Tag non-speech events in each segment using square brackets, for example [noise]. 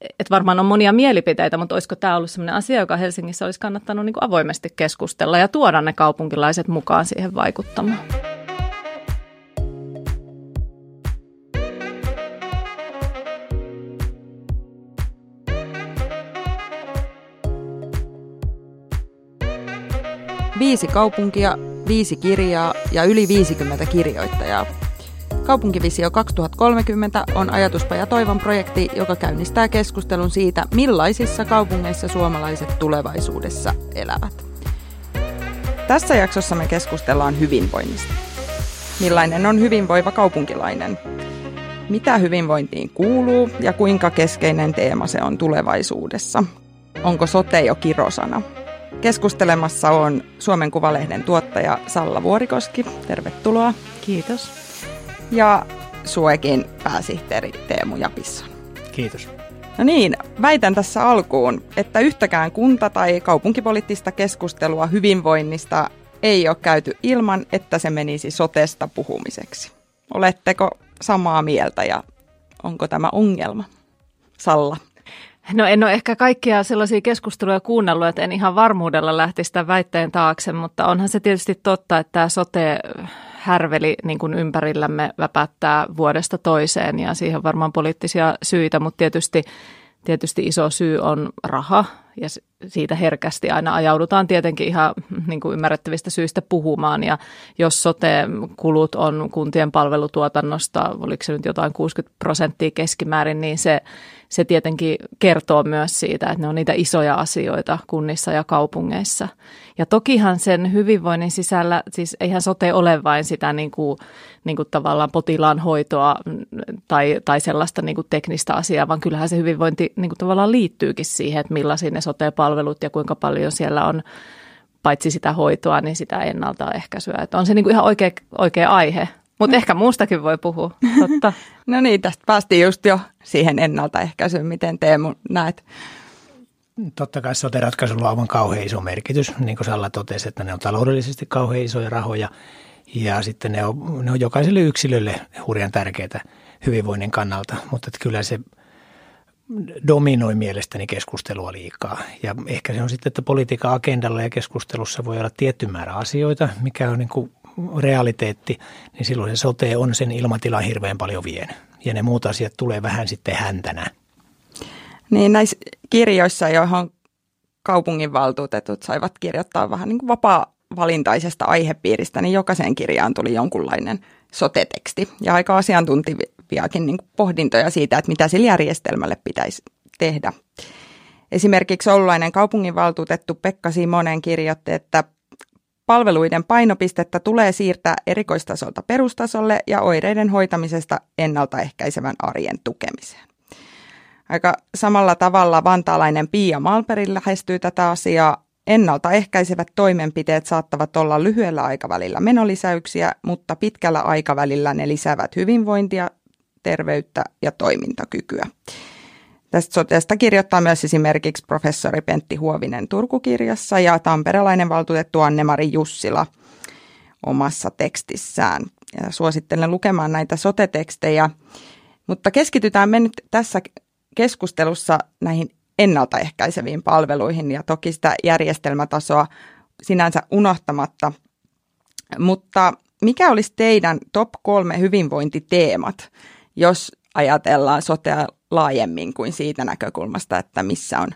että varmaan on monia mielipiteitä, mutta olisiko tämä ollut sellainen asia, joka Helsingissä olisi kannattanut niin kuin avoimesti keskustella ja tuoda ne kaupunkilaiset mukaan siihen vaikuttamaan? Viisi kaupunkia, viisi kirjaa ja yli 50 kirjoittajaa. Kaupunkivisio 2030 on ajatuspaja Toivon projekti, joka käynnistää keskustelun siitä, millaisissa kaupungeissa suomalaiset tulevaisuudessa elävät. Tässä jaksossa me keskustellaan hyvinvoinnista. Millainen on hyvinvoiva kaupunkilainen? Mitä hyvinvointiin kuuluu ja kuinka keskeinen teema se on tulevaisuudessa? Onko sote jo kirosana? Keskustelemassa on Suomen Kuvalehden tuottaja Salla Vuorikoski. Tervetuloa. Kiitos. Ja Suekin pääsihteeri Teemu Japisson. Kiitos. No niin, väitän tässä alkuun, että yhtäkään kunta- tai kaupunkipoliittista keskustelua hyvinvoinnista ei ole käyty ilman, että se menisi sotesta puhumiseksi. Oletteko samaa mieltä ja onko tämä ongelma? Salla. No en ole ehkä kaikkia sellaisia keskusteluja kuunnellut, että en ihan varmuudella lähtisi sitä väitteen taakse, mutta onhan se tietysti totta, että tämä sote härveli niin kuin ympärillämme väpättää vuodesta toiseen ja siihen varmaan poliittisia syitä, mutta tietysti, tietysti iso syy on raha ja siitä herkästi aina ajaudutaan tietenkin ihan niin kuin ymmärrettävistä syistä puhumaan. Ja jos sote-kulut on kuntien palvelutuotannosta, oliko se nyt jotain 60 prosenttia keskimäärin, niin se, se tietenkin kertoo myös siitä, että ne on niitä isoja asioita kunnissa ja kaupungeissa. Ja tokihan sen hyvinvoinnin sisällä, siis eihän sote ole vain sitä niin kuin, niin kuin tavallaan potilaan hoitoa tai, tai sellaista niin kuin teknistä asiaa, vaan kyllähän se hyvinvointi niin kuin tavallaan liittyykin siihen, että millaisia ne sote-palvelut ja kuinka paljon siellä on paitsi sitä hoitoa, niin sitä ennaltaehkäisyä. Että on se niin kuin ihan oikea, oikea aihe, mutta ehkä muustakin voi puhua, totta. [laughs] no niin, tästä päästiin just jo siihen ennaltaehkäisyyn. Miten Teemu näet? Totta kai sote-ratkaisulla on aivan kauhean iso merkitys. Niin kuin Salla totesi, että ne on taloudellisesti kauhean isoja rahoja ja sitten ne on, ne on jokaiselle yksilölle hurjan tärkeitä hyvinvoinnin kannalta. Mutta että kyllä se dominoi mielestäni keskustelua liikaa. Ja ehkä se on sitten, että politiikan agendalla ja keskustelussa voi olla tietty määrä asioita, mikä on niin kuin realiteetti, niin silloin se sote on sen ilmatilan hirveän paljon vien. Ja ne muut asiat tulee vähän sitten häntänä. Niin näissä kirjoissa, joihin kaupunginvaltuutetut saivat kirjoittaa vähän niin kuin vapaa-valintaisesta aihepiiristä, niin jokaiseen kirjaan tuli jonkunlainen soteteksti ja aika asiantuntiviakin niin pohdintoja siitä, että mitä sillä järjestelmälle pitäisi tehdä. Esimerkiksi oululainen kaupunginvaltuutettu Pekka Simonen kirjoitti, että palveluiden painopistettä tulee siirtää erikoistasolta perustasolle ja oireiden hoitamisesta ennaltaehkäisevän arjen tukemiseen. Aika samalla tavalla vantaalainen Pia Malperi lähestyy tätä asiaa. Ennaltaehkäisevät toimenpiteet saattavat olla lyhyellä aikavälillä menolisäyksiä, mutta pitkällä aikavälillä ne lisäävät hyvinvointia, terveyttä ja toimintakykyä. Tästä soteesta kirjoittaa myös esimerkiksi professori Pentti Huovinen Turkukirjassa ja tamperelainen valtuutettu Anne-Mari Jussila omassa tekstissään. Ja suosittelen lukemaan näitä sotetekstejä, mutta keskitytään me nyt tässä keskustelussa näihin ennaltaehkäiseviin palveluihin ja toki sitä järjestelmätasoa sinänsä unohtamatta. Mutta mikä olisi teidän top kolme hyvinvointiteemat, jos ajatellaan sotea laajemmin kuin siitä näkökulmasta, että missä on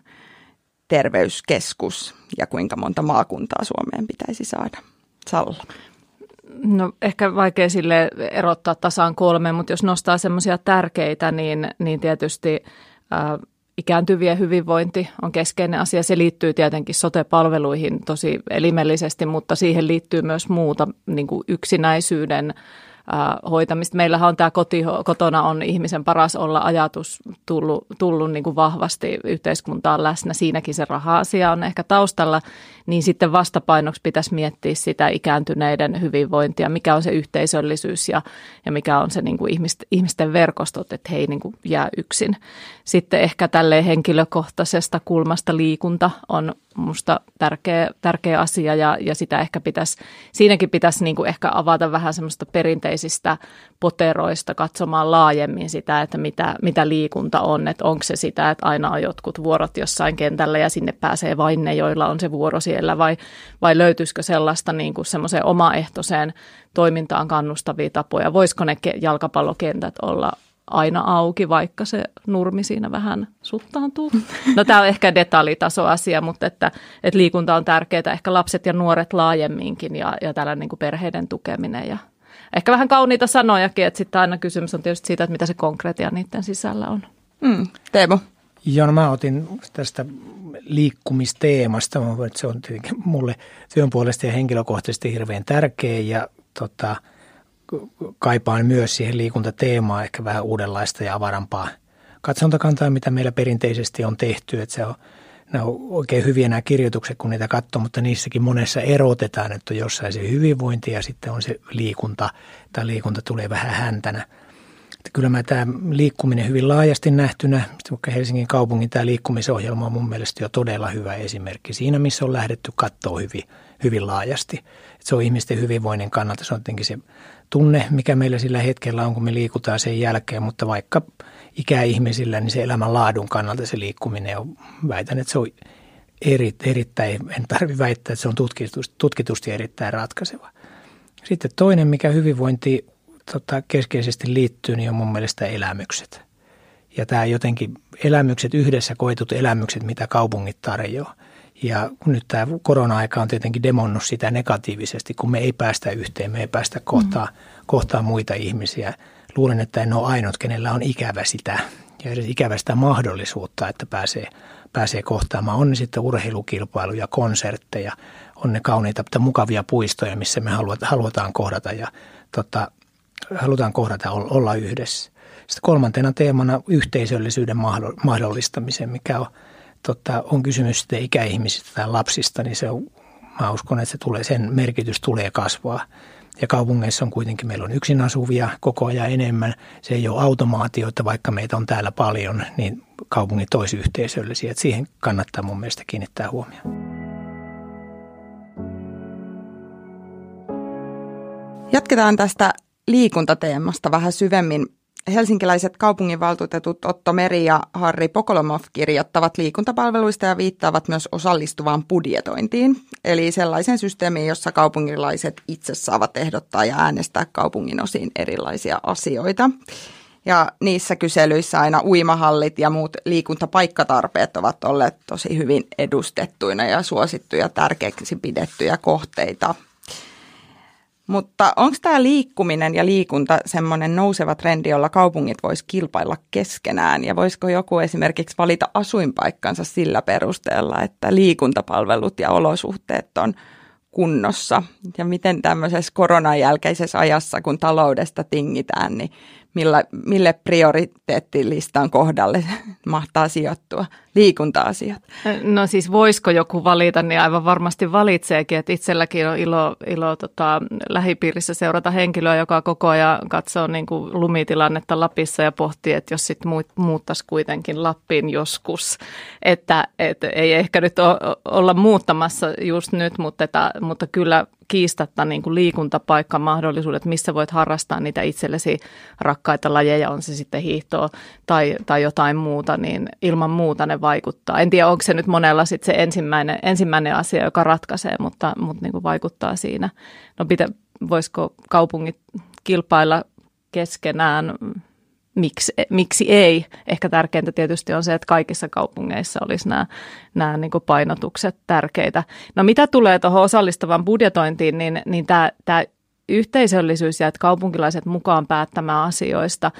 terveyskeskus ja kuinka monta maakuntaa Suomeen pitäisi saada? Salla. No ehkä vaikea sille erottaa tasaan kolme, mutta jos nostaa semmoisia tärkeitä, niin, niin tietysti ää, ikääntyvien hyvinvointi on keskeinen asia. Se liittyy tietenkin sote-palveluihin tosi elimellisesti, mutta siihen liittyy myös muuta niin kuin yksinäisyyden hoitamista. Meillähän on tämä koti, kotona on ihmisen paras olla ajatus tullut, tullut niin kuin vahvasti yhteiskuntaan läsnä. Siinäkin se raha-asia on ehkä taustalla, niin sitten vastapainoksi pitäisi miettiä sitä ikääntyneiden hyvinvointia, mikä on se yhteisöllisyys ja, ja mikä on se niin kuin ihmisten, ihmisten verkostot, että he ei niin kuin jää yksin. Sitten ehkä tälle henkilökohtaisesta kulmasta liikunta on musta tärkeä, tärkeä asia ja, ja sitä ehkä pitäisi, siinäkin pitäisi niin kuin ehkä avata vähän semmoista perinteisistä poteroista katsomaan laajemmin sitä, että mitä, mitä liikunta on, että onko se sitä, että aina on jotkut vuorot jossain kentällä ja sinne pääsee vain ne, joilla on se vuoro siellä vai, vai löytyisikö sellaista niin kuin semmoiseen omaehtoiseen toimintaan kannustavia tapoja, voisiko ne jalkapallokentät olla aina auki, vaikka se nurmi siinä vähän suttaantuu. No tämä on ehkä detaljitasoasia, mutta että, että liikunta on tärkeää, ehkä lapset ja nuoret laajemminkin ja, ja tällainen niin kuin perheiden tukeminen ja ehkä vähän kauniita sanojakin, että sitten aina kysymys on tietysti siitä, että mitä se konkreettia niiden sisällä on. Mm, Teemu. Joo, no mä otin tästä liikkumisteemasta, että se on tietenkin mulle työn puolesta ja henkilökohtaisesti hirveän tärkeä ja tota, kaipaan myös siihen liikuntateemaan ehkä vähän uudenlaista ja avarampaa katsontakantaa, mitä meillä perinteisesti on tehty. Että se on, nämä on oikein hyviä nämä kirjoitukset, kun niitä katsoo, mutta niissäkin monessa erotetaan, että on jossain se hyvinvointi ja sitten on se liikunta, tai liikunta tulee vähän häntänä. Että kyllä mä tämä liikkuminen hyvin laajasti nähtynä, vaikka Helsingin kaupungin tämä liikkumisohjelma on mun mielestä jo todella hyvä esimerkki siinä, missä on lähdetty katsoa hyvin, hyvin laajasti. Että se on ihmisten hyvinvoinnin kannalta, se on jotenkin se tunne, mikä meillä sillä hetkellä on, kun me liikutaan sen jälkeen, mutta vaikka ikäihmisillä, niin se elämän laadun kannalta se liikkuminen on, väitän, että se on eri, erittäin, en tarvitse väittää, että se on tutkitusti, tutkitusti erittäin ratkaiseva. Sitten toinen, mikä hyvinvointi tota, keskeisesti liittyy, niin on mun mielestä elämykset. Ja tämä jotenkin elämykset, yhdessä koetut elämykset, mitä kaupungit tarjoaa. Ja nyt tämä korona-aika on tietenkin demonnut sitä negatiivisesti, kun me ei päästä yhteen, me ei päästä kohtaa, mm. kohtaa muita ihmisiä. Luulen, että en ole ainut, kenellä on ikävä sitä ja edes ikävä sitä mahdollisuutta, että pääsee, pääsee kohtaamaan. On ne sitten urheilukilpailuja, konsertteja, on ne kauniita, mutta mukavia puistoja, missä me halutaan kohdata ja tota, halutaan kohdata olla yhdessä. Sitten kolmantena teemana yhteisöllisyyden mahdollistamisen, mikä on – tota, on kysymys sitten ikäihmisistä tai lapsista, niin se on, mä uskon, että se tulee, sen merkitys tulee kasvaa. Ja kaupungeissa on kuitenkin, meillä on yksin asuvia koko ajan enemmän. Se ei ole automaatio, että vaikka meitä on täällä paljon, niin kaupungit olisi yhteisöllisiä. Että siihen kannattaa mun mielestä kiinnittää huomioon. Jatketaan tästä liikuntateemasta vähän syvemmin helsinkiläiset kaupunginvaltuutetut Otto Meri ja Harri Pokolomov kirjoittavat liikuntapalveluista ja viittaavat myös osallistuvaan budjetointiin, eli sellaisen systeemiin, jossa kaupungilaiset itse saavat ehdottaa ja äänestää kaupungin osiin erilaisia asioita. Ja niissä kyselyissä aina uimahallit ja muut liikuntapaikkatarpeet ovat olleet tosi hyvin edustettuina ja suosittuja tärkeiksi pidettyjä kohteita mutta onko tämä liikkuminen ja liikunta semmoinen nouseva trendi, jolla kaupungit vois kilpailla keskenään? Ja voisiko joku esimerkiksi valita asuinpaikkansa sillä perusteella, että liikuntapalvelut ja olosuhteet on kunnossa? Ja miten tämmöisessä koronan jälkeisessä ajassa, kun taloudesta tingitään, niin millä, mille prioriteettilistan kohdalle [laughs] mahtaa sijoittua liikunta-asiat? No siis voisiko joku valita, niin aivan varmasti valitseekin, että itselläkin on ilo, ilo tota, lähipiirissä seurata henkilöä, joka koko ajan katsoo niin kuin lumitilannetta Lapissa ja pohtii, että jos sitten muuttaisi kuitenkin Lappiin joskus, että, että ei ehkä nyt olla muuttamassa just nyt, mutta, että, mutta kyllä kiistatta niin kuin liikuntapaikka mahdollisuudet, missä voit harrastaa niitä itsellesi rakkaita lajeja, on se sitten hiihtoa tai, tai jotain muuta, niin ilman muuta ne vaikuttaa. En tiedä, onko se nyt monella sitten se ensimmäinen, ensimmäinen asia, joka ratkaisee, mutta, mutta niin kuin vaikuttaa siinä. No pitä, voisiko kaupungit kilpailla keskenään miksi, miksi ei. Ehkä tärkeintä tietysti on se, että kaikissa kaupungeissa olisi nämä, nämä niin painotukset tärkeitä. No mitä tulee tuohon osallistavan budjetointiin, niin, niin tämä, tämä yhteisöllisyys ja että kaupunkilaiset mukaan päättämään asioista,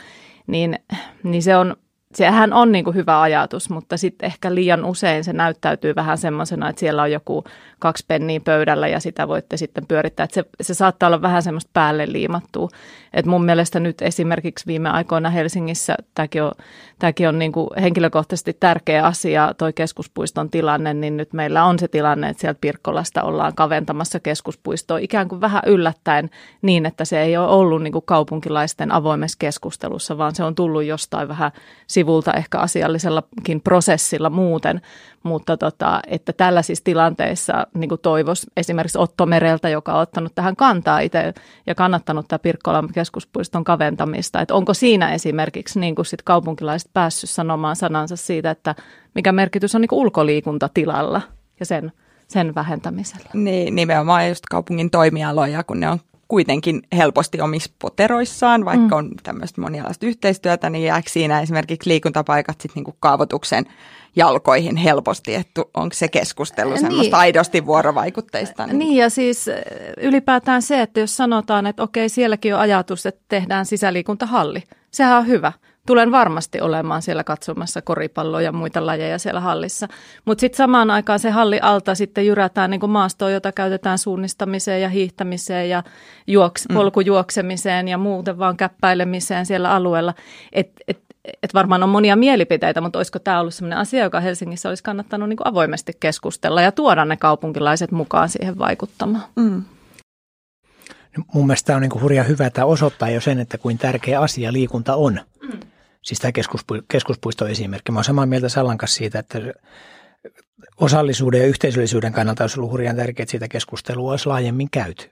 niin, niin se on sehän on niin kuin hyvä ajatus, mutta sitten ehkä liian usein se näyttäytyy vähän semmoisena, että siellä on joku kaksi penniä pöydällä ja sitä voitte sitten pyörittää. Että se, se saattaa olla vähän semmoista päälle liimattua. Et mun mielestä nyt esimerkiksi viime aikoina Helsingissä tämäkin on, tämäkin on niin kuin henkilökohtaisesti tärkeä asia, toi keskuspuiston tilanne, niin nyt meillä on se tilanne, että sieltä Pirkkolasta ollaan kaventamassa keskuspuistoa ikään kuin vähän yllättäen niin, että se ei ole ollut niin kuin kaupunkilaisten avoimessa keskustelussa, vaan se on tullut jostain vähän sivulta ehkä asiallisellakin prosessilla muuten, mutta tota, että tällaisissa tilanteissa niin kuin toivoisi esimerkiksi Otto Mereltä, joka on ottanut tähän kantaa itse ja kannattanut tämä Pirkkolan keskuspuiston kaventamista, että onko siinä esimerkiksi niin kuin sit kaupunkilaiset päässyt sanomaan sanansa siitä, että mikä merkitys on niin ulkoliikuntatilalla ja sen, sen vähentämisellä. Niin, nimenomaan just kaupungin toimialoja, kun ne on kuitenkin helposti omissa poteroissaan, vaikka mm. on tämmöistä monialaista yhteistyötä, niin jääkö siinä esimerkiksi liikuntapaikat sitten niinku kaavoituksen jalkoihin helposti, että onko se keskustelu niin. semmoista aidosti vuorovaikutteista? Niin. niin ja siis ylipäätään se, että jos sanotaan, että okei sielläkin on ajatus, että tehdään sisäliikuntahalli, sehän on hyvä tulen varmasti olemaan siellä katsomassa koripalloa ja muita lajeja siellä hallissa. Mutta sitten samaan aikaan se halli alta sitten jyrätään niin maastoon, jota käytetään suunnistamiseen ja hiihtämiseen ja juoks, mm. polkujuoksemiseen ja muuten vaan käppäilemiseen siellä alueella. Et, et, et varmaan on monia mielipiteitä, mutta olisiko tämä ollut sellainen asia, joka Helsingissä olisi kannattanut niin avoimesti keskustella ja tuoda ne kaupunkilaiset mukaan siihen vaikuttamaan? Mm. Mun mielestä on niin hurja hyvä, että osoittaa jo sen, että kuin tärkeä asia liikunta on. Mm siis tämä keskuspu, keskuspuistoesimerkki. Mä olen samaa mieltä Sallan kanssa siitä, että osallisuuden ja yhteisöllisyyden kannalta olisi ollut hurjan tärkeää, että siitä keskustelua olisi laajemmin käyty.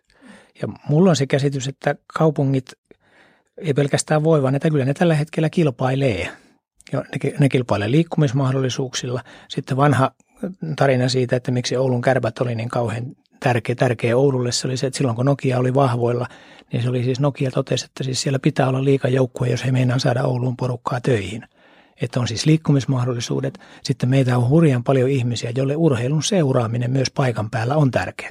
Ja mulla on se käsitys, että kaupungit ei pelkästään voi, vaan että kyllä ne tällä hetkellä kilpailee. Ja ne, ne kilpailee liikkumismahdollisuuksilla. Sitten vanha tarina siitä, että miksi Oulun kärpät oli niin kauhean tärkeä, tärkeä Oululle, se oli se, että silloin kun Nokia oli vahvoilla, niin se oli siis Nokia totesi, että siis siellä pitää olla liikajoukkue, jos he meinaa saada Ouluun porukkaa töihin. Että on siis liikkumismahdollisuudet. Sitten meitä on hurjan paljon ihmisiä, joille urheilun seuraaminen myös paikan päällä on tärkeää.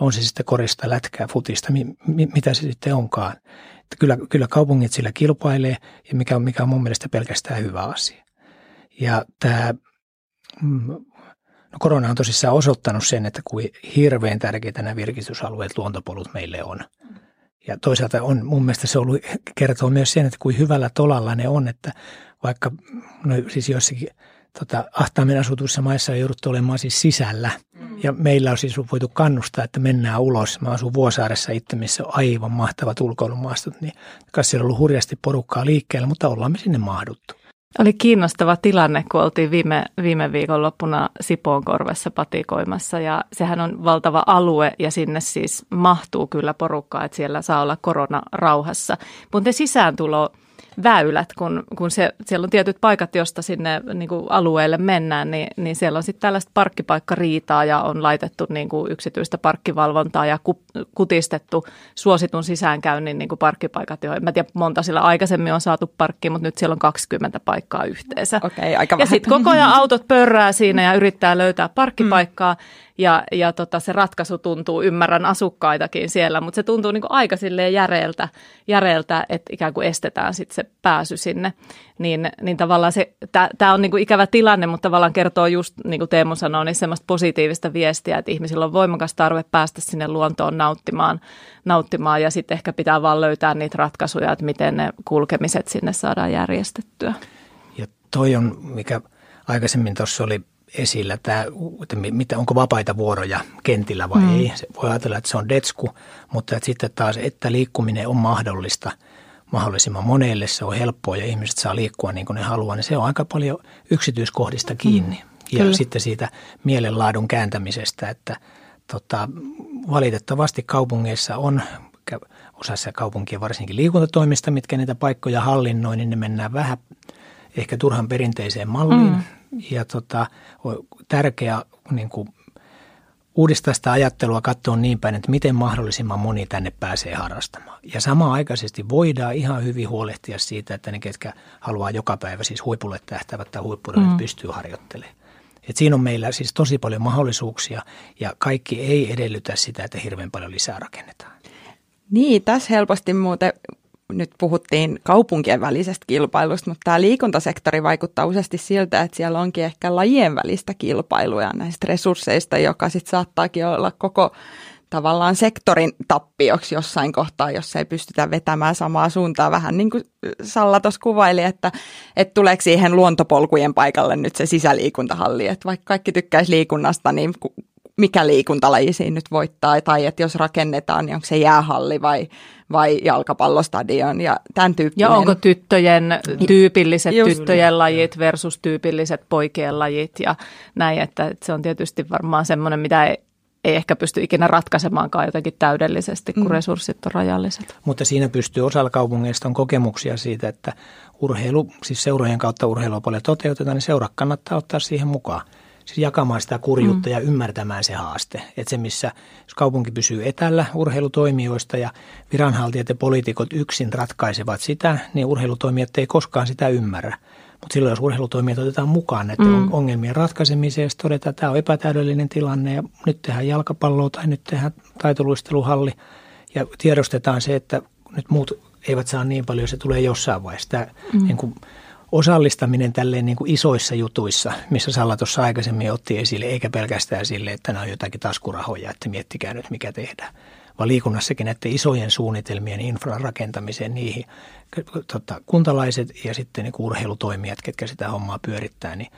On se sitten korista, lätkää, futista, mi, mi, mitä se sitten onkaan. Että kyllä, kyllä kaupungit sillä kilpailee ja mikä on, mikä on mun mielestä pelkästään hyvä asia. Ja tämä mm, No korona on tosissaan osoittanut sen, että kuin hirveän tärkeitä nämä virkistysalueet, luontopolut meille on. Ja toisaalta on mun mielestä se ollut, kertoo myös sen, että kuin hyvällä tolalla ne on, että vaikka no siis joissakin tota, ahtaammin asutuissa maissa on jouduttu olemaan siis sisällä. Mm. Ja meillä on siis voitu kannustaa, että mennään ulos. Mä asun Vuosaaressa itse, missä on aivan mahtavat ulkoilumaastot, niin siellä on ollut hurjasti porukkaa liikkeellä, mutta ollaan me sinne mahduttu. Oli kiinnostava tilanne, kun oltiin viime, viime viikon loppuna Sipoonkorvessa patikoimassa ja sehän on valtava alue ja sinne siis mahtuu kyllä porukkaa, että siellä saa olla korona rauhassa. Mutta sisääntulo väylät, kun, kun se, siellä on tietyt paikat, josta sinne niin kuin alueelle mennään, niin, niin siellä on sitten tällaista parkkipaikkariitaa ja on laitettu niin kuin yksityistä parkkivalvontaa ja ku, kutistettu suositun sisäänkäynnin niin kuin parkkipaikat, joihin mä tiedän monta sillä aikaisemmin on saatu parkki, mutta nyt siellä on 20 paikkaa yhteensä. Okay, aika ja sitten koko ajan autot pörrää siinä ja yrittää löytää parkkipaikkaa. Mm ja, ja tota, se ratkaisu tuntuu, ymmärrän asukkaitakin siellä, mutta se tuntuu niin kuin aika silleen järeeltä, järeeltä, että ikään kuin estetään sitten se pääsy sinne. Niin, niin tavallaan se, tämä on niin kuin ikävä tilanne, mutta tavallaan kertoo just, niin kuin Teemu sanoi, niin semmoista positiivista viestiä, että ihmisillä on voimakas tarve päästä sinne luontoon nauttimaan, nauttimaan ja sitten ehkä pitää vaan löytää niitä ratkaisuja, että miten ne kulkemiset sinne saadaan järjestettyä. Ja toi on, mikä aikaisemmin tuossa oli esillä, tämä, että mitä, onko vapaita vuoroja kentillä vai mm. ei. Se voi ajatella, että se on detsku, mutta että sitten taas, että liikkuminen on mahdollista mahdollisimman monelle, se on helppoa ja ihmiset saa liikkua niin kuin ne haluaa, niin se on aika paljon yksityiskohdista kiinni. Mm. Ja Kyllä. sitten siitä mielenlaadun kääntämisestä, että tota, valitettavasti kaupungeissa on osassa kaupunkia varsinkin liikuntatoimista, mitkä niitä paikkoja hallinnoi, niin ne mennään vähän ehkä turhan perinteiseen malliin. Mm ja tota, tärkeää niin kuin, uudistaa sitä ajattelua katsoa niin päin, että miten mahdollisimman moni tänne pääsee harrastamaan. Ja samaan aikaisesti voidaan ihan hyvin huolehtia siitä, että ne, ketkä haluaa joka päivä siis huipulle tähtävät tai huippuille mm. pystyy harjoittelemaan. Et siinä on meillä siis tosi paljon mahdollisuuksia ja kaikki ei edellytä sitä, että hirveän paljon lisää rakennetaan. Niin, tässä helposti muuten nyt puhuttiin kaupunkien välisestä kilpailusta, mutta tämä liikuntasektori vaikuttaa useasti siltä, että siellä onkin ehkä lajien välistä kilpailua näistä resursseista, joka sitten saattaakin olla koko tavallaan sektorin tappioksi jossain kohtaa, jos ei pystytä vetämään samaa suuntaa. Vähän niin kuin Salla tuossa kuvaili, että, että tuleeko siihen luontopolkujen paikalle nyt se sisäliikuntahalli. Että vaikka kaikki tykkäisi liikunnasta, niin mikä liikuntalaji siinä nyt voittaa, tai että jos rakennetaan, niin onko se jäähalli vai, vai jalkapallostadion ja tämän tyyppinen. Ja onko tyttöjen tyypilliset Just, tyttöjen lajit versus tyypilliset poikien lajit ja näin, että, se on tietysti varmaan semmoinen, mitä ei, ei ehkä pysty ikinä ratkaisemaankaan jotenkin täydellisesti, kun mm. resurssit on rajalliset. Mutta siinä pystyy osalla kaupungeista on kokemuksia siitä, että urheilu, siis seurojen kautta urheilua paljon toteutetaan, niin seura kannattaa ottaa siihen mukaan siis jakamaan sitä kurjuutta mm. ja ymmärtämään se haaste. Että se, missä jos kaupunki pysyy etällä urheilutoimijoista ja viranhaltijat ja poliitikot yksin ratkaisevat sitä, niin urheilutoimijat ei koskaan sitä ymmärrä. Mutta silloin, jos urheilutoimijat otetaan mukaan näiden mm. ongelmien ratkaisemiseen, ja todetaan, että tämä on epätäydellinen tilanne ja nyt tehdään jalkapalloa tai nyt tehdään taitoluisteluhalli ja tiedostetaan se, että nyt muut eivät saa niin paljon, se tulee jossain vaiheessa. Tämä mm. niin kuin, osallistaminen tälleen niin kuin isoissa jutuissa, missä Salla tuossa aikaisemmin otti esille, eikä pelkästään sille, että nämä on jotakin taskurahoja, että miettikää nyt mikä tehdään. Vaan liikunnassakin näiden isojen suunnitelmien infran rakentamiseen niihin tota, kuntalaiset ja sitten niin urheilutoimijat, ketkä sitä hommaa pyörittää, niin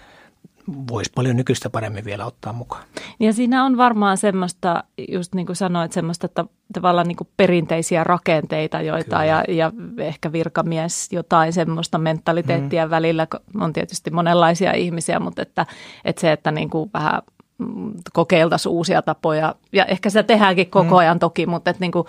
voisi paljon nykyistä paremmin vielä ottaa mukaan. Ja siinä on varmaan semmoista, just niin kuin sanoit, semmoista että tavallaan niin kuin perinteisiä rakenteita, joita ja, ja ehkä virkamies jotain semmoista mentaliteettia mm. välillä. On tietysti monenlaisia ihmisiä, mutta että, että se, että niin kuin vähän kokeiltaisiin uusia tapoja. Ja ehkä sitä tehdäänkin koko ajan toki, mutta että, niin kuin,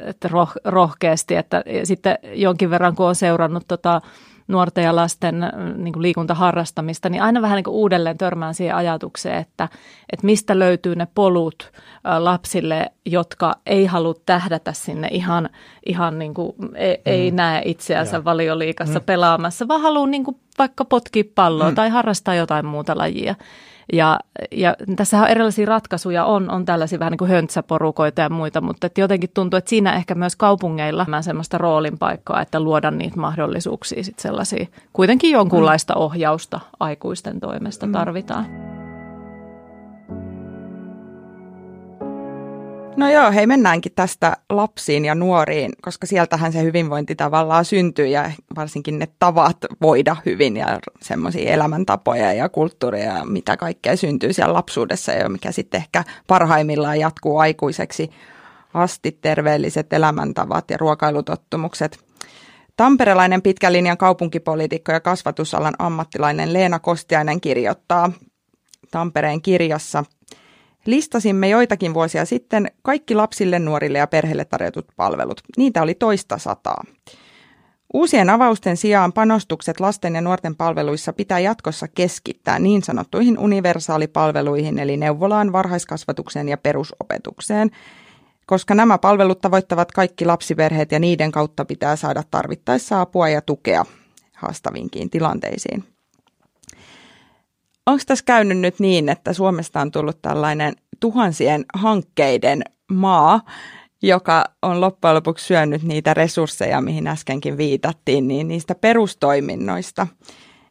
että roh, rohkeasti. Että sitten jonkin verran, kun on seurannut tota, nuorten ja lasten äh, niin kuin liikuntaharrastamista, niin aina vähän niin kuin uudelleen törmään siihen ajatukseen, että, että mistä löytyy ne polut äh, lapsille, jotka ei halua tähdätä sinne ihan, ihan niin kuin, ei, mm. ei näe itseänsä ja. valioliikassa mm. pelaamassa, vaan haluaa niin kuin vaikka potkia palloa mm. tai harrastaa jotain muuta lajia. Ja, ja tässä on erilaisia ratkaisuja, on, on tällaisia vähän niin kuin höntsäporukoita ja muita, mutta että jotenkin tuntuu, että siinä ehkä myös kaupungeilla on semmoista roolin paikkaa, että luoda niitä mahdollisuuksia sitten sellaisia, kuitenkin jonkunlaista ohjausta aikuisten toimesta mm. No joo, hei mennäänkin tästä lapsiin ja nuoriin, koska sieltähän se hyvinvointi tavallaan syntyy ja varsinkin ne tavat voida hyvin ja semmoisia elämäntapoja ja kulttuuria, mitä kaikkea syntyy siellä lapsuudessa ja mikä sitten ehkä parhaimmillaan jatkuu aikuiseksi asti terveelliset elämäntavat ja ruokailutottumukset. Tamperelainen pitkän linjan kaupunkipoliitikko ja kasvatusalan ammattilainen Leena Kostiainen kirjoittaa Tampereen kirjassa – Listasimme joitakin vuosia sitten kaikki lapsille, nuorille ja perheille tarjotut palvelut. Niitä oli toista sataa. Uusien avausten sijaan panostukset lasten ja nuorten palveluissa pitää jatkossa keskittää niin sanottuihin universaalipalveluihin, eli neuvolaan, varhaiskasvatukseen ja perusopetukseen, koska nämä palvelut tavoittavat kaikki lapsiperheet ja niiden kautta pitää saada tarvittaessa apua ja tukea haastavinkiin tilanteisiin onko tässä käynyt nyt niin, että Suomesta on tullut tällainen tuhansien hankkeiden maa, joka on loppujen lopuksi syönyt niitä resursseja, mihin äskenkin viitattiin, niin niistä perustoiminnoista.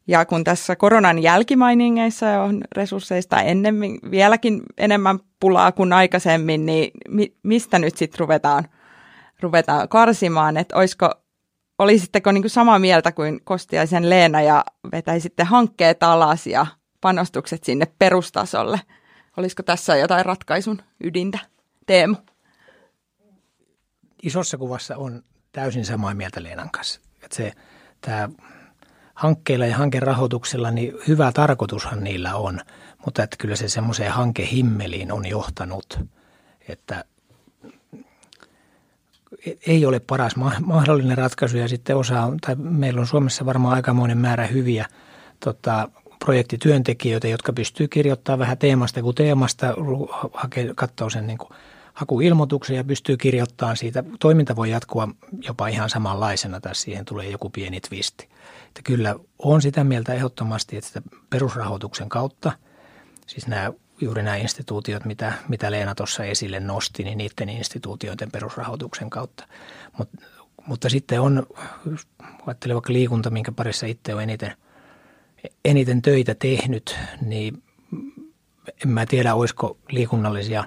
Ja kun tässä koronan jälkimainingeissa on resursseista ennemmin, vieläkin enemmän pulaa kuin aikaisemmin, niin mi- mistä nyt sitten ruvetaan, ruvetaan karsimaan, että olisiko, olisitteko niin kuin samaa mieltä kuin Kostiaisen Leena ja vetäisitte hankkeet alas ja panostukset sinne perustasolle. Olisiko tässä jotain ratkaisun ydintä? Teemu? Isossa kuvassa on täysin samaa mieltä Leenan kanssa. Että se, tämä hankkeilla ja hankerahoituksella, niin hyvä tarkoitushan niillä on, mutta että kyllä se semmoiseen hankehimmeliin on johtanut, että ei ole paras mahdollinen ratkaisu ja sitten osa, tai meillä on Suomessa varmaan aikamoinen määrä hyviä tota, projektityöntekijöitä, jotka pystyy kirjoittamaan vähän teemasta kuin teemasta, katsoo sen niin kuin hakuilmoituksen ja pystyy kirjoittamaan siitä. Toiminta voi jatkua jopa ihan samanlaisena tai siihen tulee joku pieni twisti. Että kyllä on sitä mieltä ehdottomasti, että sitä perusrahoituksen kautta, siis nämä, juuri nämä instituutiot, mitä, mitä Leena tuossa esille nosti, niin niiden instituutioiden perusrahoituksen kautta. Mut, mutta sitten on, ajattelen vaikka liikunta, minkä parissa itse on eniten – eniten töitä tehnyt, niin en mä tiedä, olisiko liikunnallisia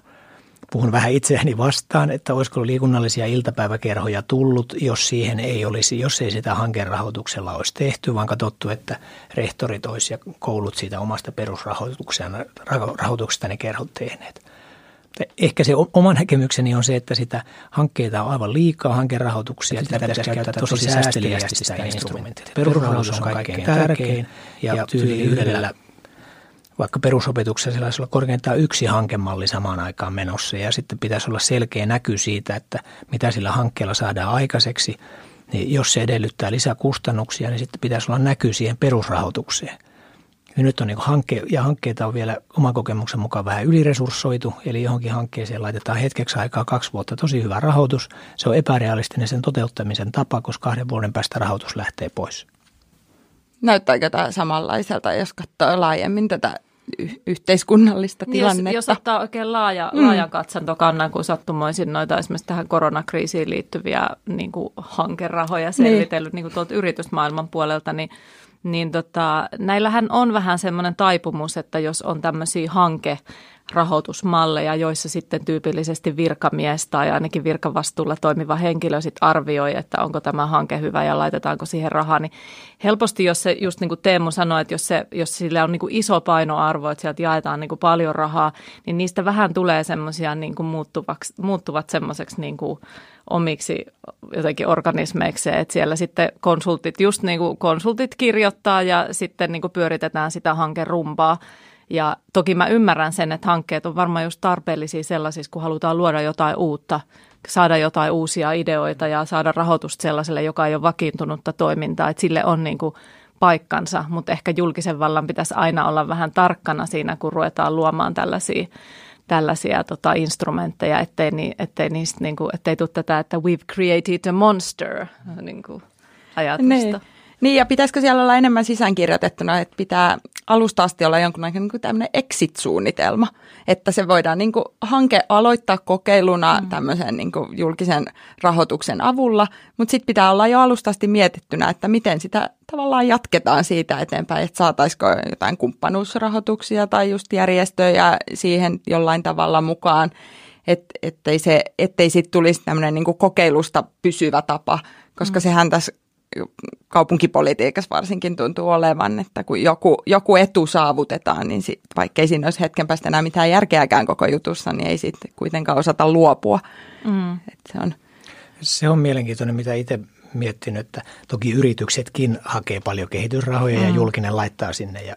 puhun vähän itseäni vastaan, että olisiko liikunnallisia iltapäiväkerhoja tullut, jos siihen ei olisi, jos ei sitä hankerahoituksella olisi tehty, vaan katsottu, että rehtorit olisi ja koulut siitä omasta perusrahoituksesta ne kerhot tehneet. Ehkä se oma näkemykseni on se, että sitä hankkeita on aivan liikaa, hankerahoituksia. Sitä pitäisi käyttää tosi säästeliästi sitä instrumenttia. Perusrahoitus on kaikkein tärkein ja tyyli yhdellä vaikka perusopetuksessa sellaisella korkeintaan yksi hankemalli samaan aikaan menossa ja sitten pitäisi olla selkeä näky siitä, että mitä sillä hankkeella saadaan aikaiseksi. Niin jos se edellyttää lisäkustannuksia, niin sitten pitäisi olla näky siihen perusrahoitukseen. Ja nyt on niin hankke, ja hankkeita on vielä oman kokemuksen mukaan vähän yliresurssoitu, eli johonkin hankkeeseen laitetaan hetkeksi aikaa kaksi vuotta tosi hyvä rahoitus. Se on epärealistinen sen toteuttamisen tapa, koska kahden vuoden päästä rahoitus lähtee pois. Näyttääkö tämä samanlaiselta, jos katsoo laajemmin tätä y- yhteiskunnallista tilannetta. Jos, jos ottaa oikein laaja, mm. laajan katsantokannan, kun sattumoisin noita esimerkiksi tähän koronakriisiin liittyviä niin kuin hankerahoja selvitellyt niin. niin tuolta yritysmaailman puolelta, niin niin tota, näillähän on vähän semmoinen taipumus, että jos on tämmöisiä hanke rahoitusmalleja, joissa sitten tyypillisesti virkamies tai ainakin virkavastuulla toimiva henkilö sitten arvioi, että onko tämä hanke hyvä ja laitetaanko siihen rahaa, niin helposti jos se, just niin kuin Teemu sanoi, että jos, se, jos sillä on niin kuin iso painoarvo, että sieltä jaetaan niin kuin paljon rahaa, niin niistä vähän tulee semmoisia niin kuin muuttuvat semmoiseksi niin kuin omiksi jotenkin organismeiksi, että siellä sitten konsultit, just niin kuin konsultit kirjoittaa ja sitten niin kuin pyöritetään sitä hankerumpaa. Ja toki mä ymmärrän sen, että hankkeet on varmaan just tarpeellisia sellaisissa, kun halutaan luoda jotain uutta, saada jotain uusia ideoita ja saada rahoitusta sellaiselle, joka ei ole vakiintunutta toimintaa, että sille on niin kuin paikkansa, mutta ehkä julkisen vallan pitäisi aina olla vähän tarkkana siinä, kun ruvetaan luomaan tällaisia tällaisia tota, instrumentteja, ettei, ni, ettei, niistä, niin ettei tule tätä, että we've created a monster niin kuin, ajatusta. Niin. Niin, ja pitäisikö siellä olla enemmän sisäänkirjoitettuna, että pitää alusta asti olla jonkunlainen niin tämmöinen exit-suunnitelma, että se voidaan niin kuin, hanke aloittaa kokeiluna mm. tämmöisen niin kuin, julkisen rahoituksen avulla, mutta sitten pitää olla jo alusta asti mietittynä, että miten sitä tavallaan jatketaan siitä eteenpäin, että saataisiko jotain kumppanuusrahoituksia tai just järjestöjä siihen jollain tavalla mukaan, et, ettei, se, ettei siitä tulisi tämmöinen niin kokeilusta pysyvä tapa, koska mm. sehän tässä kaupunkipolitiikassa varsinkin tuntuu olevan, että kun joku, joku etu saavutetaan, niin sit, vaikkei siinä olisi hetken päästä enää mitään järkeäkään koko jutussa, niin ei sitten kuitenkaan osata luopua. Mm. Et se, on. se on mielenkiintoinen, mitä itse miettinyt, että toki yrityksetkin hakee paljon kehitysrahoja mm. ja julkinen laittaa sinne ja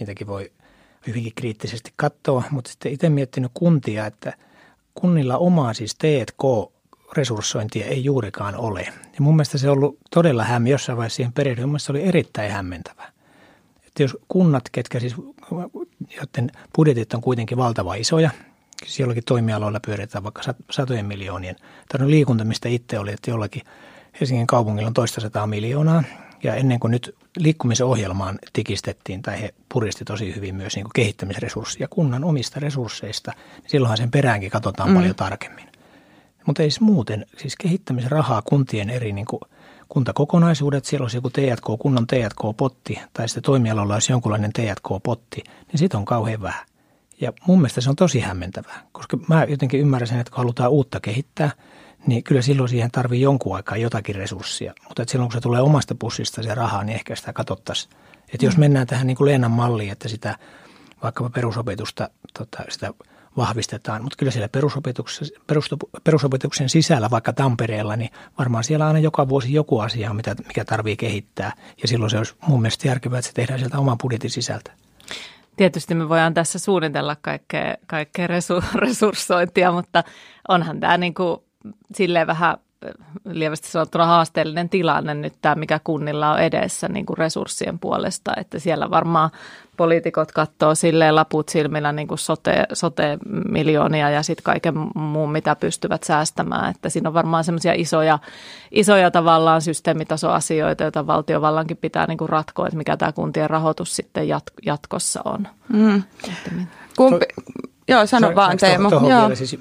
niitäkin voi hyvinkin kriittisesti katsoa, mutta sitten itse miettinyt kuntia, että kunnilla omaa siis T&K resurssointia ei juurikaan ole. Ja mun mielestä se on ollut todella hämmi, jossain vaiheessa siihen perehdyin, mun se oli erittäin hämmentävä. Että jos kunnat, ketkä siis, joten budjetit on kuitenkin valtava isoja, siis jollakin toimialoilla pyöritään vaikka satojen miljoonien. Tämä on liikunta, mistä itse oli, että jollakin Helsingin kaupungilla on toista sataa miljoonaa. Ja ennen kuin nyt liikkumisen ohjelmaan tikistettiin, tai he puristi tosi hyvin myös niin kehittämisresursseja kunnan omista resursseista, niin silloinhan sen peräänkin katsotaan mm. paljon tarkemmin. Mutta ei siis muuten, siis kehittämisrahaa kuntien eri niin kuin kuntakokonaisuudet, siellä olisi joku T&K, kunnan T&K-potti tai sitten toimialalla olisi jonkunlainen T&K-potti, niin siitä on kauhean vähän. Ja mun mielestä se on tosi hämmentävää, koska mä jotenkin ymmärrän sen, että kun halutaan uutta kehittää, niin kyllä silloin siihen tarvii jonkun aikaa jotakin resurssia. Mutta silloin kun se tulee omasta pussista se rahaa, niin ehkä sitä katsottaisiin. Että jos mm. mennään tähän niin kuin Leenan malliin, että sitä vaikkapa perusopetusta, tota, sitä vahvistetaan. Mutta kyllä siellä perusopetuksen, perusopetuksen sisällä, vaikka Tampereella, niin varmaan siellä aina joka vuosi joku asia, mitä, mikä tarvii kehittää. Ja silloin se olisi mun mielestä järkevää, että se tehdään sieltä oman budjetin sisältä. Tietysti me voidaan tässä suunnitella kaikkea, kaikkea [laughs] resurssointia, mutta onhan tämä niin kuin silleen vähän lievästi sanottuna haasteellinen tilanne nyt tämä, mikä kunnilla on edessä niin kuin resurssien puolesta, että siellä varmaan poliitikot katsoo silleen laput silmillä niin kuin sote, sote-miljoonia ja sitten kaiken muun, mitä pystyvät säästämään, että siinä on varmaan semmoisia isoja, isoja tavallaan systeemitasoasioita, joita valtiovallankin pitää niin kuin ratkoa, että mikä tämä kuntien rahoitus sitten jat- jatkossa on. Mm. Kumpi, joo, sano vaan Teemu. Joo. Siis,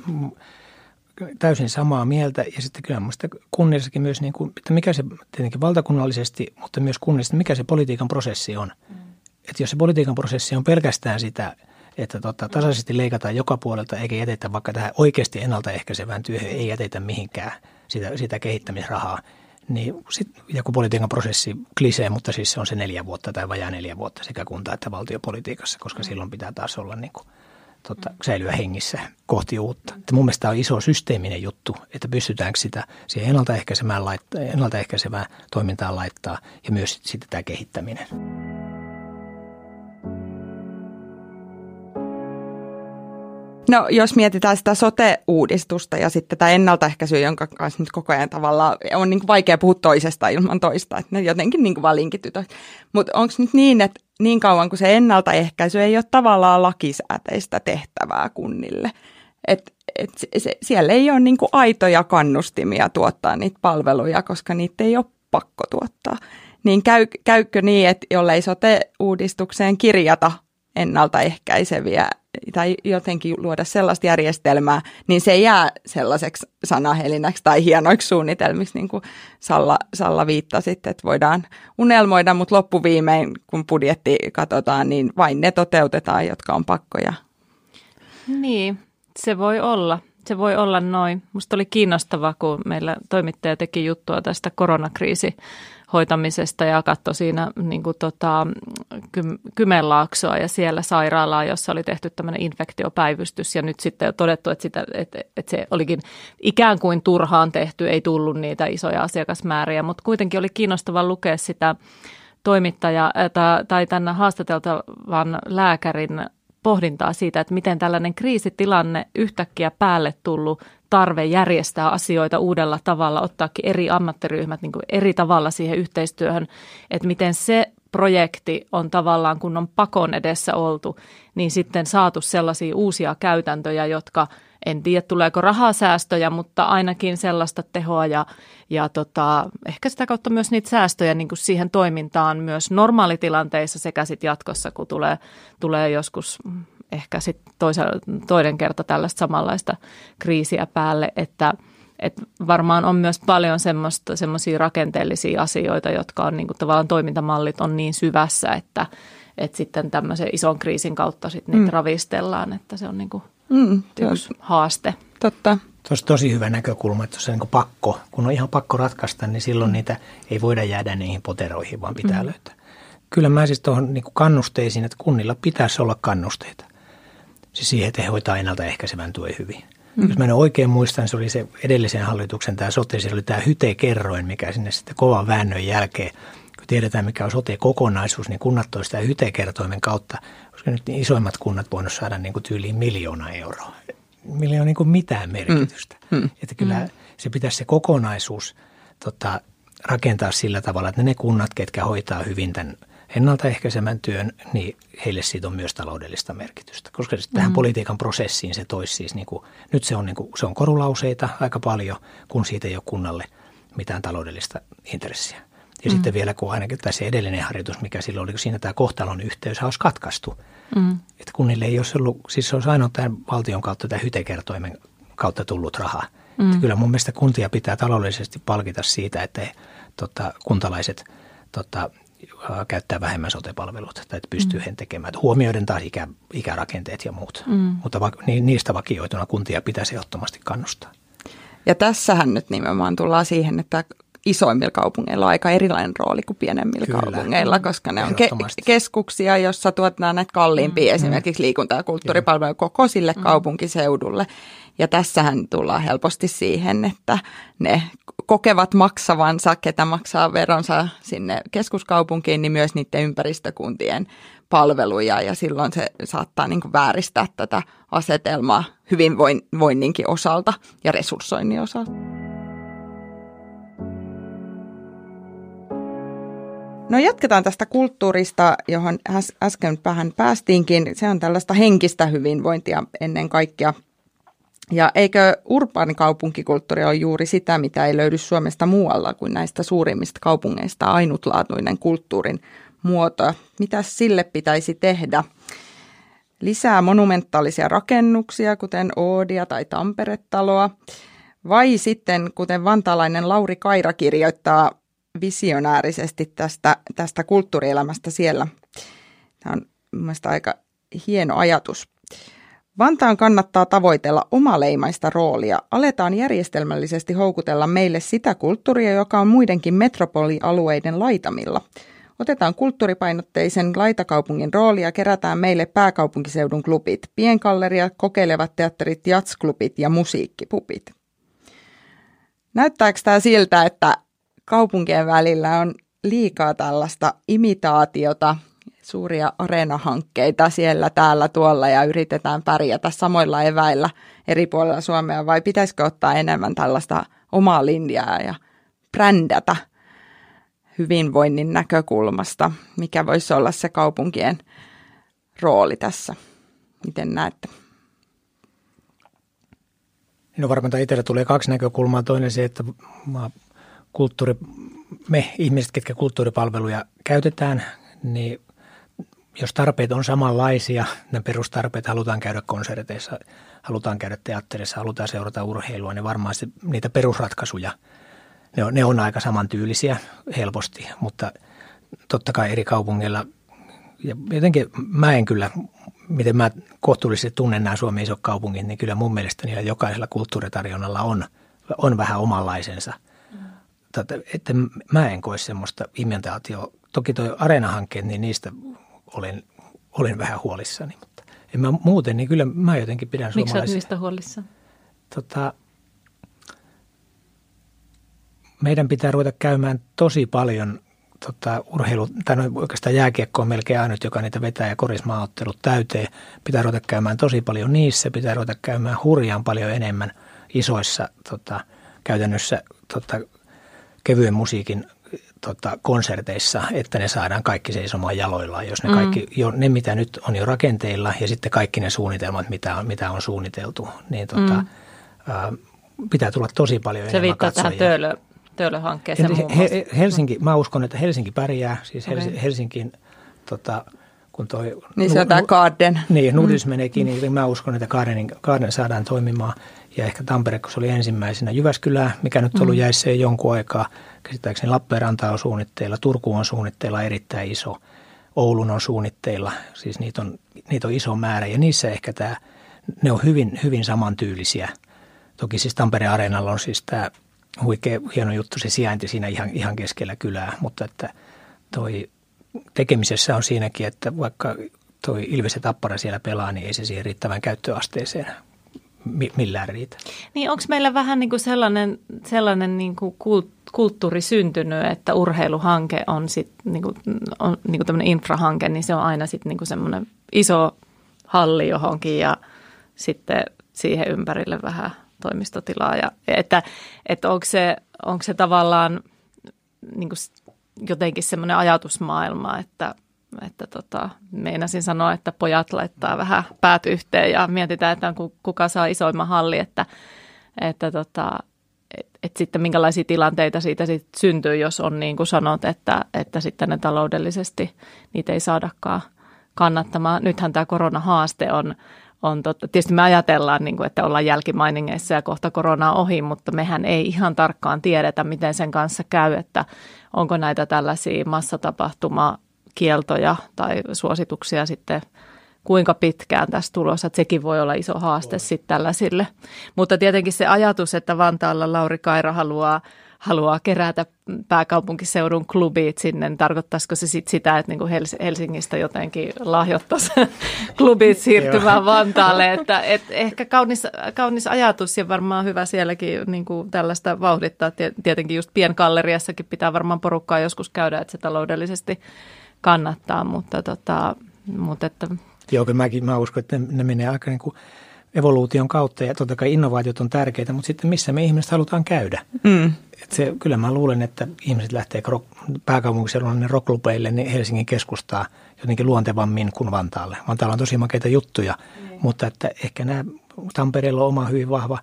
täysin samaa mieltä. Ja sitten kyllä minusta kunnissakin myös, niin kuin, että mikä se tietenkin valtakunnallisesti, mutta myös kunnissa, mikä se politiikan prosessi on. Mm. Että jos se politiikan prosessi on pelkästään sitä, että tota, tasaisesti leikataan joka puolelta eikä jätetä vaikka tähän oikeasti ennaltaehkäisevään työhön, ei jätetä mihinkään sitä, sitä kehittämisrahaa. Niin sit, ja kun politiikan prosessi klisee, mutta siis se on se neljä vuotta tai vajaa neljä vuotta sekä kunta- että valtiopolitiikassa, koska silloin pitää taas olla niin kuin, tota, säilyä hengissä kohti uutta. Että mun mielestä tämä on iso systeeminen juttu, että pystytäänkö sitä siihen ennaltaehkäisevään, laittaa, ennaltaehkäisevään toimintaan laittaa ja myös sitten tämä kehittäminen. No jos mietitään sitä sote-uudistusta ja sitten tätä ennaltaehkäisyä, jonka kanssa nyt koko ajan tavallaan on niin vaikea puhua toisesta ilman toista, että ne jotenkin niin vaan linkityt. Mutta onko nyt niin, että niin kauan kuin se ennaltaehkäisy ei ole tavallaan lakisääteistä tehtävää kunnille, että et se, se, siellä ei ole niin aitoja kannustimia tuottaa niitä palveluja, koska niitä ei ole pakko tuottaa. Niin käy, käykö niin, että jollei sote-uudistukseen kirjata ennaltaehkäiseviä tai jotenkin luoda sellaista järjestelmää, niin se jää sellaiseksi sanahelinäksi tai hienoiksi suunnitelmiksi, niin kuin Salla, Salla viittasi, että voidaan unelmoida, mutta loppuviimein, kun budjetti katsotaan, niin vain ne toteutetaan, jotka on pakkoja. Niin, se voi olla. Se voi olla noin. Musta oli kiinnostavaa, kun meillä toimittaja teki juttua tästä koronakriisi hoitamisesta ja katsoi siinä niin kuin tota, Kymenlaaksoa ja siellä sairaalaa, jossa oli tehty tämmöinen infektiopäivystys. Ja nyt sitten on todettu, että, sitä, että, että se olikin ikään kuin turhaan tehty, ei tullut niitä isoja asiakasmääriä, mutta kuitenkin oli kiinnostava lukea sitä toimittaja tai, tämän haastateltavan lääkärin pohdintaa siitä, että miten tällainen kriisitilanne yhtäkkiä päälle tullut tarve järjestää asioita uudella tavalla, ottaakin eri ammattiryhmät niin eri tavalla siihen yhteistyöhön, että miten se projekti on tavallaan, kun on pakon edessä oltu, niin sitten saatu sellaisia uusia käytäntöjä, jotka en tiedä tuleeko rahasäästöjä, mutta ainakin sellaista tehoa ja, ja tota, ehkä sitä kautta myös niitä säästöjä niin kuin siihen toimintaan myös normaalitilanteissa sekä sitten jatkossa, kun tulee, tulee joskus ehkä sitten toinen kerta tällaista samanlaista kriisiä päälle, että et varmaan on myös paljon semmoisia rakenteellisia asioita, jotka on niin kuin, tavallaan toimintamallit on niin syvässä, että, että sitten tämmöisen ison kriisin kautta sitten niitä mm. ravistellaan, että se on niin kuin mm, yksi haaste. Totta. Tuossa tosi hyvä näkökulma, että se on niin pakko, kun on ihan pakko ratkaista, niin silloin mm. niitä ei voida jäädä niihin poteroihin, vaan pitää mm. löytää. Kyllä mä siis tuohon niin kannusteisiin, että kunnilla pitäisi olla kannusteita siis siihen, että he hoitaa ennaltaehkäisevän tuen hyvin. Mm. Jos mä en oikein muistan, se oli se edellisen hallituksen tämä sote, se oli tämä hytekerroin, mikä sinne sitten kovan väännön jälkeen, kun tiedetään mikä on sote-kokonaisuus, niin kunnat toisivat sitä hytekertoimen kautta, koska nyt niin isoimmat kunnat voivat saada niin kuin tyyliin miljoona euroa. Millä ei ole niin kuin mitään merkitystä. Mm. Mm. Että kyllä mm. se pitäisi se kokonaisuus tota, rakentaa sillä tavalla, että ne kunnat, ketkä hoitaa hyvin tämän – ennaltaehkäisemän työn, niin heille siitä on myös taloudellista merkitystä. Koska mm. tähän politiikan prosessiin se toisi siis, niin kuin, nyt se on, niin kuin, se on korulauseita aika paljon, kun siitä ei ole kunnalle mitään taloudellista intressiä. Ja mm. sitten vielä, kun ainakin tässä edellinen harjoitus, mikä silloin oli, kun siinä tämä kohtalon yhteys olisi katkaistu. Mm. Että kunnille ei olisi ollut, siis se olisi ainoa tämän valtion kautta, tämä hytekertoimen kautta tullut raha. Mm. Että kyllä mun mielestä kuntia pitää taloudellisesti palkita siitä, että he, tota, kuntalaiset tota, käyttää vähemmän sotepalveluita tai että pystyy mm. tekemään. Huomioiden taas ikä, ikärakenteet ja muut, mm. mutta va, niistä vakioituna kuntia pitäisi ehdottomasti kannustaa. Ja tässähän nyt nimenomaan tullaan siihen, että isoimmilla kaupungeilla on aika erilainen rooli kuin pienemmillä Kyllä. kaupungeilla, koska ne on ke- keskuksia, jossa tuotetaan näitä kalliimpia mm. esimerkiksi liikunta- ja kulttuuripalveluja koko sille mm. kaupunkiseudulle. Ja tässähän tullaan helposti siihen, että ne kokevat maksavansa, ketä maksaa veronsa sinne keskuskaupunkiin, niin myös niiden ympäristökuntien palveluja ja silloin se saattaa niin kuin vääristää tätä asetelmaa hyvinvoinninkin osalta ja resurssoinnin osalta. No jatketaan tästä kulttuurista, johon äsken vähän päästiinkin. Se on tällaista henkistä hyvinvointia ennen kaikkea – ja eikö urbaani kaupunkikulttuuri ole juuri sitä, mitä ei löydy Suomesta muualla kuin näistä suurimmista kaupungeista ainutlaatuinen kulttuurin muoto? Mitä sille pitäisi tehdä? Lisää monumentaalisia rakennuksia, kuten Oodia tai Tampere-taloa, vai sitten, kuten vantaalainen Lauri Kaira kirjoittaa visionäärisesti tästä, tästä kulttuurielämästä siellä. Tämä on mielestäni aika hieno ajatus. Vantaan kannattaa tavoitella omaleimaista roolia. Aletaan järjestelmällisesti houkutella meille sitä kulttuuria, joka on muidenkin metropolialueiden laitamilla. Otetaan kulttuuripainotteisen laitakaupungin roolia ja kerätään meille pääkaupunkiseudun klubit, pienkalleria, kokeilevat teatterit, jatsklubit ja musiikkipupit. Näyttääkö tämä siltä, että kaupunkien välillä on liikaa tällaista imitaatiota, suuria areenahankkeita siellä, täällä, tuolla ja yritetään pärjätä samoilla eväillä eri puolilla Suomea vai pitäisikö ottaa enemmän tällaista omaa linjaa ja brändätä hyvinvoinnin näkökulmasta, mikä voisi olla se kaupunkien rooli tässä? Miten näette? No varmaan itsellä tulee kaksi näkökulmaa. Toinen se, että kulttuuri, me ihmiset, ketkä kulttuuripalveluja käytetään, niin jos tarpeet on samanlaisia, ne perustarpeet, halutaan käydä konserteissa, halutaan käydä teatterissa, halutaan seurata urheilua, niin varmaan se, niitä perusratkaisuja, ne on, ne on aika samantyylisiä helposti, mutta totta kai eri kaupungeilla, ja jotenkin mä en kyllä, miten mä kohtuullisesti tunnen nämä Suomen isot kaupungit, niin kyllä mun mielestä niillä jokaisella kulttuuritarjonnalla on, on vähän omanlaisensa. Tätä, että mä en koe semmoista imitaatio. Toki tuo areenahankkeet, niin niistä olen, olen vähän huolissani. Mutta en mä muuten, niin kyllä mä jotenkin pidän Miksi olet niistä huolissa? Tota, meidän pitää ruveta käymään tosi paljon tota, urheilu, tai no, oikeastaan jääkiekko on melkein ainut, joka niitä vetää ja korismaaottelut täyteen. Pitää ruveta käymään tosi paljon niissä, pitää ruveta käymään hurjaan paljon enemmän isoissa tota, käytännössä tota, kevyen musiikin tota, konserteissa, että ne saadaan kaikki seisomaan jaloillaan, jos ne mm. kaikki, jo, ne mitä nyt on jo rakenteilla ja sitten kaikki ne suunnitelmat, mitä on, mitä on suunniteltu, niin tota, mm. ä, pitää tulla tosi paljon Se enemmän katsojia. tähän töölö, töölöhankkeeseen muun muassa. Helsinki, mä uskon, että Helsinki pärjää, siis okay. Helsinkin tota, kun toi... Niin se on tämä Garden. Niin, Nudis mm. menee kiinni, niin mä uskon, että Gardenin, Garden saadaan toimimaan. Ja ehkä Tampere, kun se oli ensimmäisenä. Jyväskylää, mikä nyt on ollut mm. jäissä jo jonkun aikaa. Käsittääkseni Lappeenranta on suunnitteilla, Turku on suunnitteilla erittäin iso. Oulun on suunnitteilla, siis niitä on, niitä on iso määrä. Ja niissä ehkä tämä, ne on hyvin, hyvin samantyylisiä. Toki siis Tampereen areenalla on siis tämä huikea hieno juttu, se sijainti siinä ihan, ihan keskellä kylää, mutta että toi tekemisessä on siinäkin, että vaikka toi Ilves ja Tappara siellä pelaa, niin ei se siihen riittävän käyttöasteeseen millään riitä. Niin onko meillä vähän niin kuin sellainen, sellainen niin kuin kulttuuri syntynyt, että urheiluhanke on sitten niin kuin, on niin kuin tämmöinen infrahanke, niin se on aina sitten niin kuin semmoinen iso halli johonkin ja sitten siihen ympärille vähän toimistotilaa. Ja, että, että onko, se, onko se tavallaan niin kuin jotenkin semmoinen ajatusmaailma, että, että tota, meinasin sanoa, että pojat laittaa vähän päät yhteen ja mietitään, että kuka saa isoimman halli, että, että tota, et, et sitten minkälaisia tilanteita siitä sit syntyy, jos on niin kuin sanot, että, että sitten ne taloudellisesti niitä ei saadakaan kannattamaan. Nythän tämä koronahaaste on, on totta. Tietysti me ajatellaan, niin kuin, että ollaan jälkimainingeissa ja kohta korona on ohi, mutta mehän ei ihan tarkkaan tiedetä, miten sen kanssa käy, että onko näitä tällaisia massatapahtumakieltoja tai suosituksia sitten kuinka pitkään tässä tulossa, että sekin voi olla iso haaste sitten tällaisille. Mutta tietenkin se ajatus, että Vantaalla Lauri Kaira haluaa haluaa kerätä pääkaupunkiseudun klubit sinne, niin tarkoittaisiko se sit sitä, että niin Helsingistä jotenkin lahjoittaisi [laughs] klubit siirtymään Vantaalle, että et ehkä kaunis, kaunis ajatus ja varmaan hyvä sielläkin niin kuin tällaista vauhdittaa. Tietenkin just pienkalleriassakin pitää varmaan porukkaa joskus käydä, että se taloudellisesti kannattaa, mutta, tota, mutta että Joo, kyllä mäkin mä uskon, että ne, ne menee aika niin kuin evoluution kautta ja totta kai innovaatiot on tärkeitä, mutta sitten missä me ihmiset halutaan käydä. Mm. Et se, kyllä mä luulen, että ihmiset lähtee pääkaupunkiseudulla ne rocklupeille niin Helsingin keskustaa jotenkin luontevammin kuin Vantaalle. Vantaalla on tosi makeita juttuja, mm. mutta että ehkä nämä Tampereella on oma hyvin vahva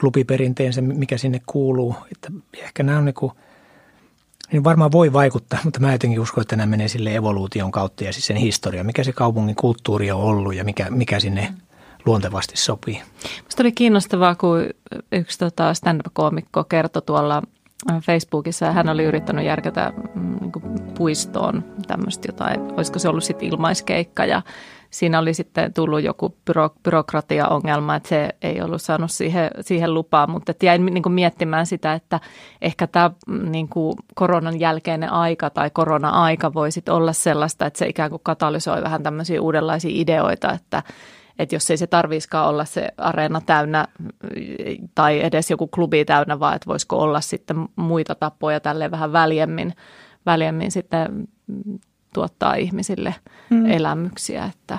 klubiperinteensä, mikä sinne kuuluu. Että ehkä nämä on niin kuin, niin varmaan voi vaikuttaa, mutta mä jotenkin uskon, että nämä menee sille evoluution kautta ja siis sen historia, mikä se kaupungin kulttuuri on ollut ja mikä, mikä sinne luontevasti sopii. Minusta oli kiinnostavaa, kun yksi tota stand-up-koomikko kertoi tuolla Facebookissa ja hän oli yrittänyt järkätä mm, niin puistoon tämmöistä jotain, olisiko se ollut sitten ilmaiskeikka ja siinä oli sitten tullut joku byro, byrokratia-ongelma, että se ei ollut saanut siihen, siihen lupaa, mutta jäin niin kuin miettimään sitä, että ehkä tämä mm, niin kuin koronan jälkeinen aika tai korona-aika voisi olla sellaista, että se ikään kuin katalysoi vähän tämmöisiä uudenlaisia ideoita, että että jos ei se tarviiskaan olla se areena täynnä tai edes joku klubi täynnä, vaan että voisiko olla sitten muita tapoja tälle vähän väljemmin, väljemmin sitten tuottaa ihmisille mm. elämyksiä. Että.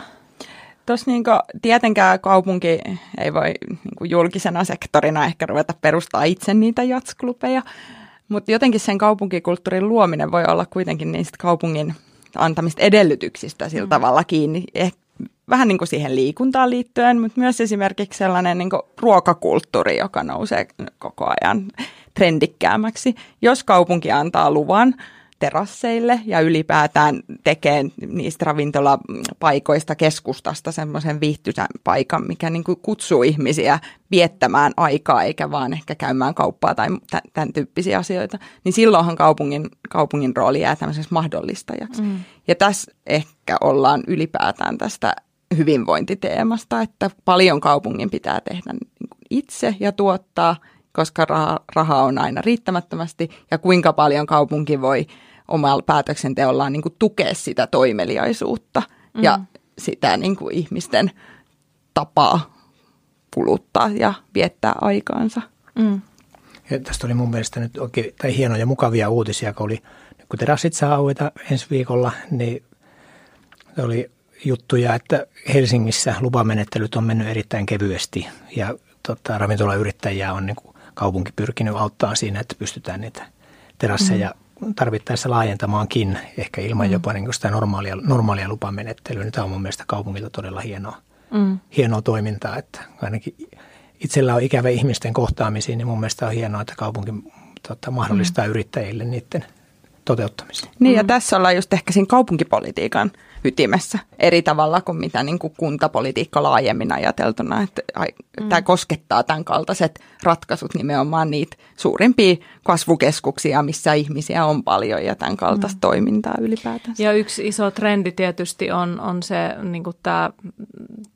Tuossa niin tietenkään kaupunki ei voi niin julkisena sektorina ehkä ruveta perustaa itse niitä jatsklubeja, mutta jotenkin sen kaupunkikulttuurin luominen voi olla kuitenkin niistä kaupungin antamista edellytyksistä sillä mm. tavalla kiinni. Eh, vähän niin kuin siihen liikuntaan liittyen, mutta myös esimerkiksi sellainen niin kuin ruokakulttuuri, joka nousee koko ajan trendikkäämmäksi. Jos kaupunki antaa luvan terasseille ja ylipäätään tekee niistä ravintolapaikoista keskustasta semmoisen viihtyisän paikan, mikä niin kuin kutsuu ihmisiä viettämään aikaa eikä vaan ehkä käymään kauppaa tai tämän tyyppisiä asioita, niin silloinhan kaupungin, kaupungin rooli jää tämmöisessä mahdollistajaksi. Mm. Ja tässä ehkä ollaan ylipäätään tästä hyvinvointiteemasta, että paljon kaupungin pitää tehdä niin itse ja tuottaa, koska raha, raha on aina riittämättömästi ja kuinka paljon kaupunki voi omalla päätöksenteollaan niin kuin tukea sitä toimeliaisuutta mm. ja sitä niin kuin ihmisten tapaa kuluttaa ja viettää aikaansa. Mm. Ja tästä oli mun mielestä nyt oikein tai hienoja mukavia uutisia, kun oli, kun terassit saa aueta ensi viikolla, niin oli juttuja, että Helsingissä lupamenettelyt on mennyt erittäin kevyesti ja tota, ravintolayrittäjiä on niin kuin kaupunki pyrkinyt auttaa siinä, että pystytään niitä terasseja mm. Tarvittaessa laajentamaankin, ehkä ilman mm. jopa niin sitä normaalia, normaalia lupamenettelyä. Nyt on mun mielestä kaupungilta todella hienoa, mm. hienoa toimintaa, että ainakin itsellä on ikävä ihmisten kohtaamisiin, niin mun mielestä on hienoa, että kaupunki tota, mahdollistaa mm. yrittäjille niiden toteuttamista. Niin ja mm. tässä ollaan just ehkä siinä kaupunkipolitiikan – ytimessä eri tavalla kuin mitä niin kuin kuntapolitiikka laajemmin ajateltuna. Että mm. Tämä koskettaa tämän kaltaiset ratkaisut nimenomaan niitä suurimpia kasvukeskuksia, missä ihmisiä on paljon ja tämän kaltaista mm. toimintaa ylipäätään. Ja yksi iso trendi tietysti on, on se niin kuin tämä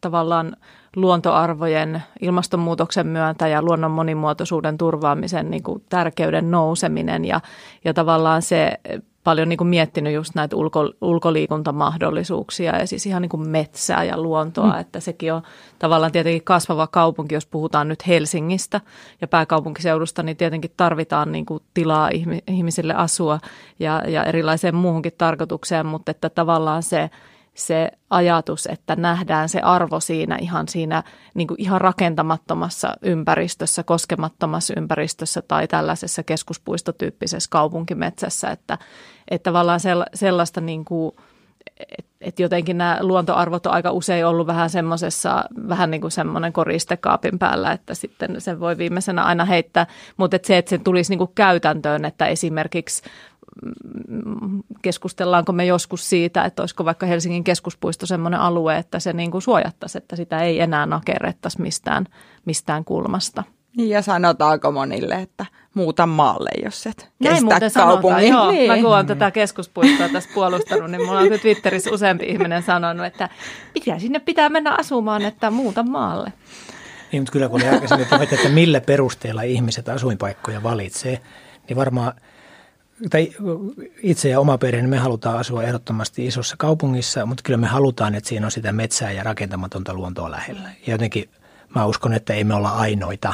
tavallaan luontoarvojen ilmastonmuutoksen myöntä ja luonnon monimuotoisuuden turvaamisen niin kuin tärkeyden nouseminen ja, ja tavallaan se paljon niin kuin miettinyt just näitä ulko, ulkoliikuntamahdollisuuksia ja siis ihan niin kuin metsää ja luontoa, mm. että sekin on tavallaan tietenkin kasvava kaupunki, jos puhutaan nyt Helsingistä ja pääkaupunkiseudusta, niin tietenkin tarvitaan niin kuin tilaa ihmisille asua ja, ja erilaiseen muuhunkin tarkoitukseen, mutta että tavallaan se se ajatus, että nähdään se arvo siinä ihan siinä niin kuin ihan rakentamattomassa ympäristössä, koskemattomassa ympäristössä tai tällaisessa keskuspuistotyyppisessä kaupunkimetsässä, että, että tavallaan sellaista niin kuin, että jotenkin nämä luontoarvot on aika usein ollut vähän semmoisessa, vähän niin kuin semmoinen koristekaapin päällä, että sitten sen voi viimeisenä aina heittää, mutta että se, että se tulisi niin kuin käytäntöön, että esimerkiksi keskustellaanko me joskus siitä, että olisiko vaikka Helsingin keskuspuisto sellainen alue, että se niin kuin suojattaisi, että sitä ei enää nakerrettaisi mistään, mistään kulmasta. Niin ja sanotaanko monille, että muuta maalle, jos et Näin kestä muuten kaupungin. Sanotaan, joo. Niin. Mä kun olen tätä keskuspuistoa tässä puolustanut, niin mulla on Twitterissä useampi ihminen sanonut, että pitää sinne pitää mennä asumaan, että muuta maalle. Niin, mutta kyllä kun oli aikaisemmin puhetta, että millä perusteella ihmiset asuinpaikkoja valitsee, niin varmaan – tai itse ja oma perhe, niin me halutaan asua ehdottomasti isossa kaupungissa, mutta kyllä me halutaan, että siinä on sitä metsää ja rakentamatonta luontoa lähellä. Ja jotenkin mä uskon, että ei me olla ainoita,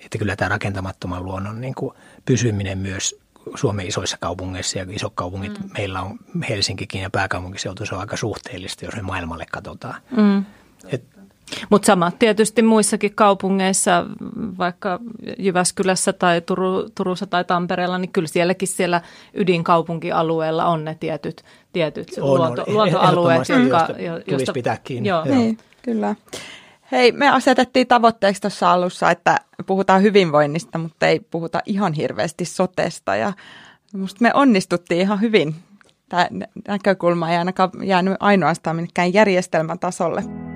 että kyllä tämä rakentamattoman luonnon niin kuin pysyminen myös Suomen isoissa kaupungeissa ja isot kaupungit, mm. meillä on Helsinkikin ja pääkaupunkiseutu, se on aika suhteellista, jos me maailmalle katsotaan. Mm. Et mutta sama tietysti muissakin kaupungeissa, vaikka Jyväskylässä tai Turu, Turussa tai Tampereella, niin kyllä sielläkin siellä ydinkaupunkialueella on ne tietyt, tietyt on, luonto, on, luontoalueet, jotka... Josta tulisi pitää kiinni. Joo. Niin, kyllä. Hei, me asetettiin tavoitteeksi tuossa alussa, että puhutaan hyvinvoinnista, mutta ei puhuta ihan hirveästi sotesta. Ja musta me onnistuttiin ihan hyvin. Tämä näkökulma ei ainakaan jäänyt ainoastaan minnekään järjestelmätasolle.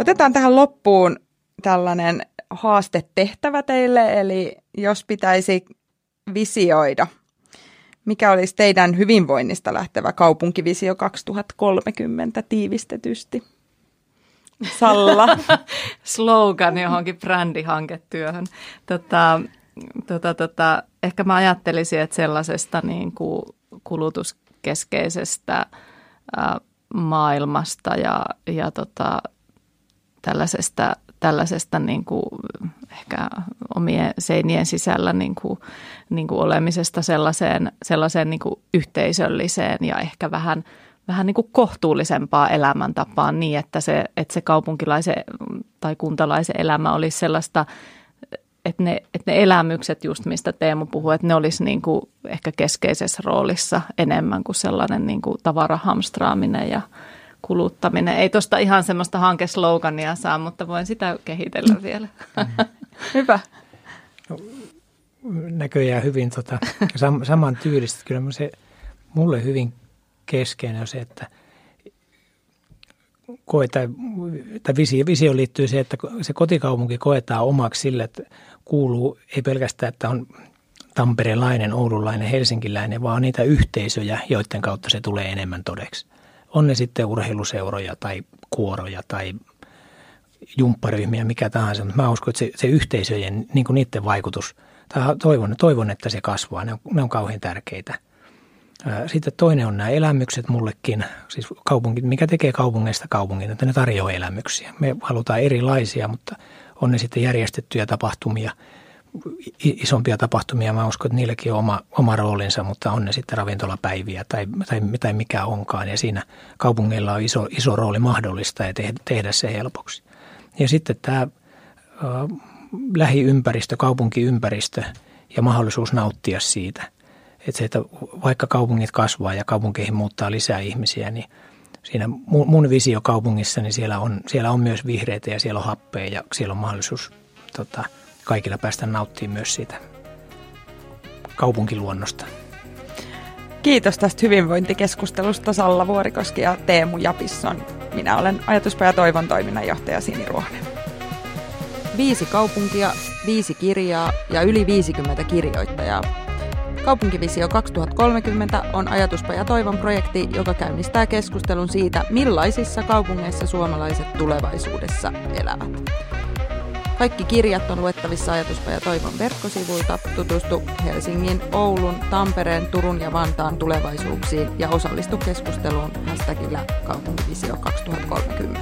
Otetaan tähän loppuun tällainen haastetehtävä teille, eli jos pitäisi visioida, mikä olisi teidän hyvinvoinnista lähtevä kaupunkivisio 2030 tiivistetysti? Salla. [laughs] Slogan johonkin brändihanketyöhön. Tota, tota, tota, ehkä mä ajattelisin, että sellaisesta niin kuin kulutuskeskeisestä maailmasta ja, ja tota, tällaisesta, tällaisesta niin kuin ehkä omien seinien sisällä niin kuin, niin kuin olemisesta sellaiseen, sellaiseen niin kuin yhteisölliseen ja ehkä vähän, vähän niin kuin kohtuullisempaa elämäntapaan niin, että se, että se kaupunkilaisen tai kuntalaisen elämä olisi sellaista – että ne, että ne elämykset just mistä Teemu puhui, että ne olisi niin kuin ehkä keskeisessä roolissa enemmän kuin sellainen niin kuin tavarahamstraaminen ja kuluttaminen. Ei tuosta ihan semmoista hankeslogania saa, mutta voin sitä kehitellä vielä. [laughs] Hyvä. No, näköjään hyvin tota, sam, saman tyylistä. Kyllä se mulle hyvin keskeinen on se, että koetaan, tai visio, visio liittyy se, että se kotikaupunki koetaan omaksi sille, että kuuluu ei pelkästään, että on tamperelainen, oululainen, helsinkiläinen, vaan niitä yhteisöjä, joiden kautta se tulee enemmän todeksi. On ne sitten urheiluseuroja tai kuoroja tai jumpparyhmiä, mikä tahansa, mutta mä uskon, että se, se yhteisöjen, niin kuin niiden vaikutus, tai toivon, toivon, että se kasvaa, ne on, ne on kauhean tärkeitä. Sitten toinen on nämä elämykset mullekin, siis kaupunki, mikä tekee kaupungeista kaupungin, että ne tarjoaa elämyksiä. Me halutaan erilaisia, mutta on ne sitten järjestettyjä tapahtumia, isompia tapahtumia. Mä uskon, että niilläkin on oma, oma roolinsa, mutta on ne sitten ravintolapäiviä tai, tai, tai mikä onkaan. Ja siinä kaupungeilla on iso, iso rooli mahdollista ja tehdä, tehdä se helpoksi. Ja sitten tämä äh, lähiympäristö, kaupunkiympäristö ja mahdollisuus nauttia siitä. Että se, että vaikka kaupungit kasvaa ja kaupunkeihin muuttaa lisää ihmisiä, niin siinä mun visio kaupungissa, niin siellä on, siellä on myös vihreitä ja siellä on happea ja siellä on mahdollisuus tota, kaikilla päästä nauttimaan myös siitä kaupunkiluonnosta. Kiitos tästä hyvinvointikeskustelusta Salla Vuorikoski ja Teemu Japisson. Minä olen Ajatuspaja Toivon toiminnanjohtaja Sini Ruohonen. Viisi kaupunkia, viisi kirjaa ja yli 50 kirjoittajaa Kaupunkivisio 2030 on Ajatuspaja Toivon projekti, joka käynnistää keskustelun siitä, millaisissa kaupungeissa suomalaiset tulevaisuudessa elävät. Kaikki kirjat on luettavissa Ajatuspaja Toivon verkkosivuilta. Tutustu Helsingin, Oulun, Tampereen, Turun ja Vantaan tulevaisuuksiin ja osallistu keskusteluun hashtagillä kaupunkivisio 2030.